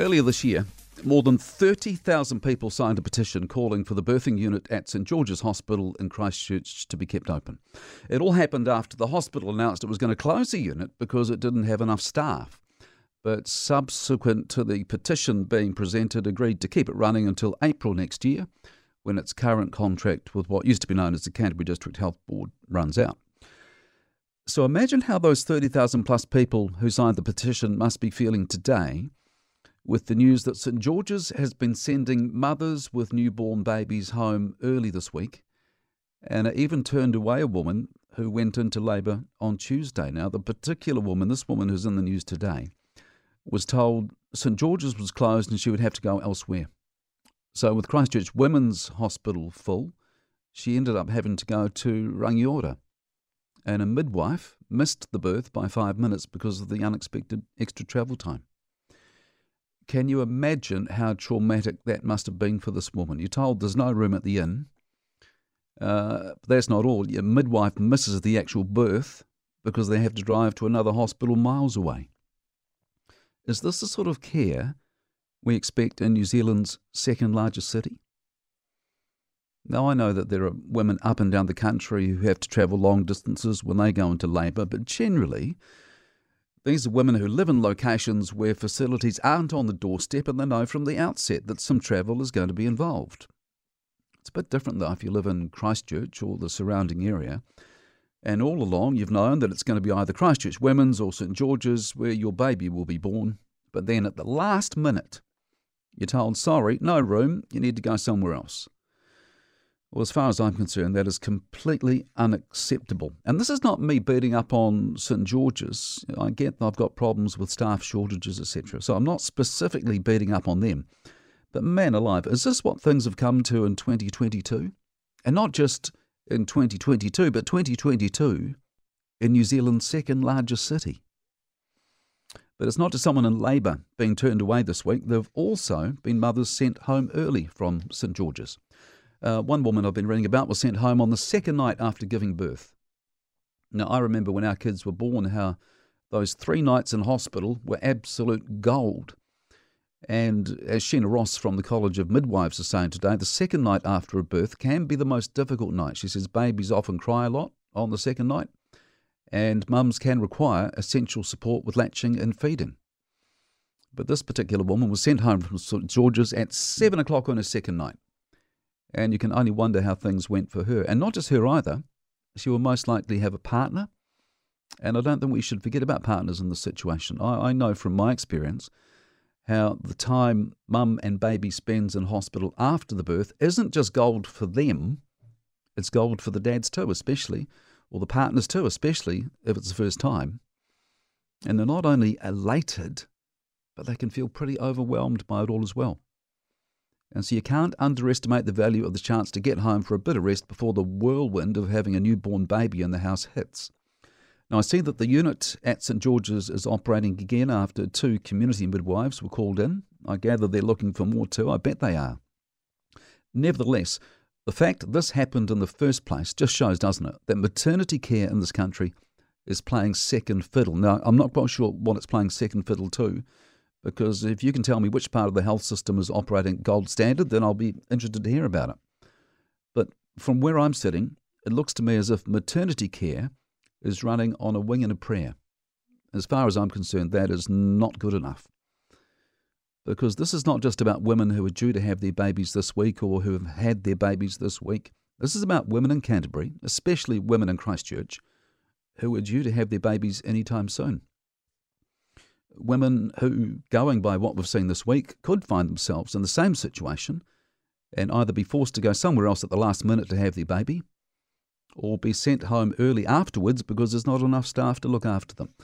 Earlier this year, more than 30,000 people signed a petition calling for the birthing unit at St George's Hospital in Christchurch to be kept open. It all happened after the hospital announced it was going to close the unit because it didn't have enough staff. But subsequent to the petition being presented, agreed to keep it running until April next year, when its current contract with what used to be known as the Canterbury District Health Board runs out. So imagine how those 30,000 plus people who signed the petition must be feeling today with the news that St George's has been sending mothers with newborn babies home early this week, and it even turned away a woman who went into labour on Tuesday. Now, the particular woman, this woman who's in the news today, was told St George's was closed and she would have to go elsewhere. So, with Christchurch Women's Hospital full, she ended up having to go to Rangiora. And a midwife missed the birth by five minutes because of the unexpected extra travel time. Can you imagine how traumatic that must have been for this woman? You're told there's no room at the inn. Uh, that's not all. Your midwife misses the actual birth because they have to drive to another hospital miles away. Is this the sort of care we expect in New Zealand's second largest city? Now, I know that there are women up and down the country who have to travel long distances when they go into labour, but generally, these are women who live in locations where facilities aren't on the doorstep and they know from the outset that some travel is going to be involved. It's a bit different though if you live in Christchurch or the surrounding area. And all along you've known that it's going to be either Christchurch Women's or St George's where your baby will be born. But then at the last minute, you're told, sorry, no room, you need to go somewhere else. Well, as far as I'm concerned, that is completely unacceptable. And this is not me beating up on St George's. I get that I've got problems with staff shortages, etc. So I'm not specifically beating up on them. But man alive, is this what things have come to in 2022? And not just in 2022, but 2022 in New Zealand's second largest city. But it's not just someone in labour being turned away this week. There have also been mothers sent home early from St George's. Uh, one woman I've been reading about was sent home on the second night after giving birth. Now, I remember when our kids were born how those three nights in hospital were absolute gold. And as Sheena Ross from the College of Midwives is saying today, the second night after a birth can be the most difficult night. She says babies often cry a lot on the second night, and mums can require essential support with latching and feeding. But this particular woman was sent home from St George's at seven o'clock on her second night. And you can only wonder how things went for her. And not just her either. She will most likely have a partner. And I don't think we should forget about partners in this situation. I, I know from my experience how the time mum and baby spends in hospital after the birth isn't just gold for them, it's gold for the dads too, especially, or the partners too, especially if it's the first time. And they're not only elated, but they can feel pretty overwhelmed by it all as well. And so you can't underestimate the value of the chance to get home for a bit of rest before the whirlwind of having a newborn baby in the house hits. Now, I see that the unit at St George's is operating again after two community midwives were called in. I gather they're looking for more too. I bet they are. Nevertheless, the fact this happened in the first place just shows, doesn't it, that maternity care in this country is playing second fiddle. Now, I'm not quite sure what it's playing second fiddle to, because if you can tell me which part of the health system is operating gold standard, then I'll be interested to hear about it. But from where I'm sitting, it looks to me as if maternity care is running on a wing and a prayer. As far as I'm concerned, that is not good enough. Because this is not just about women who are due to have their babies this week or who have had their babies this week. This is about women in Canterbury, especially women in Christchurch, who are due to have their babies anytime soon women who, going by what we've seen this week, could find themselves in the same situation and either be forced to go somewhere else at the last minute to have their baby or be sent home early afterwards because there's not enough staff to look after them.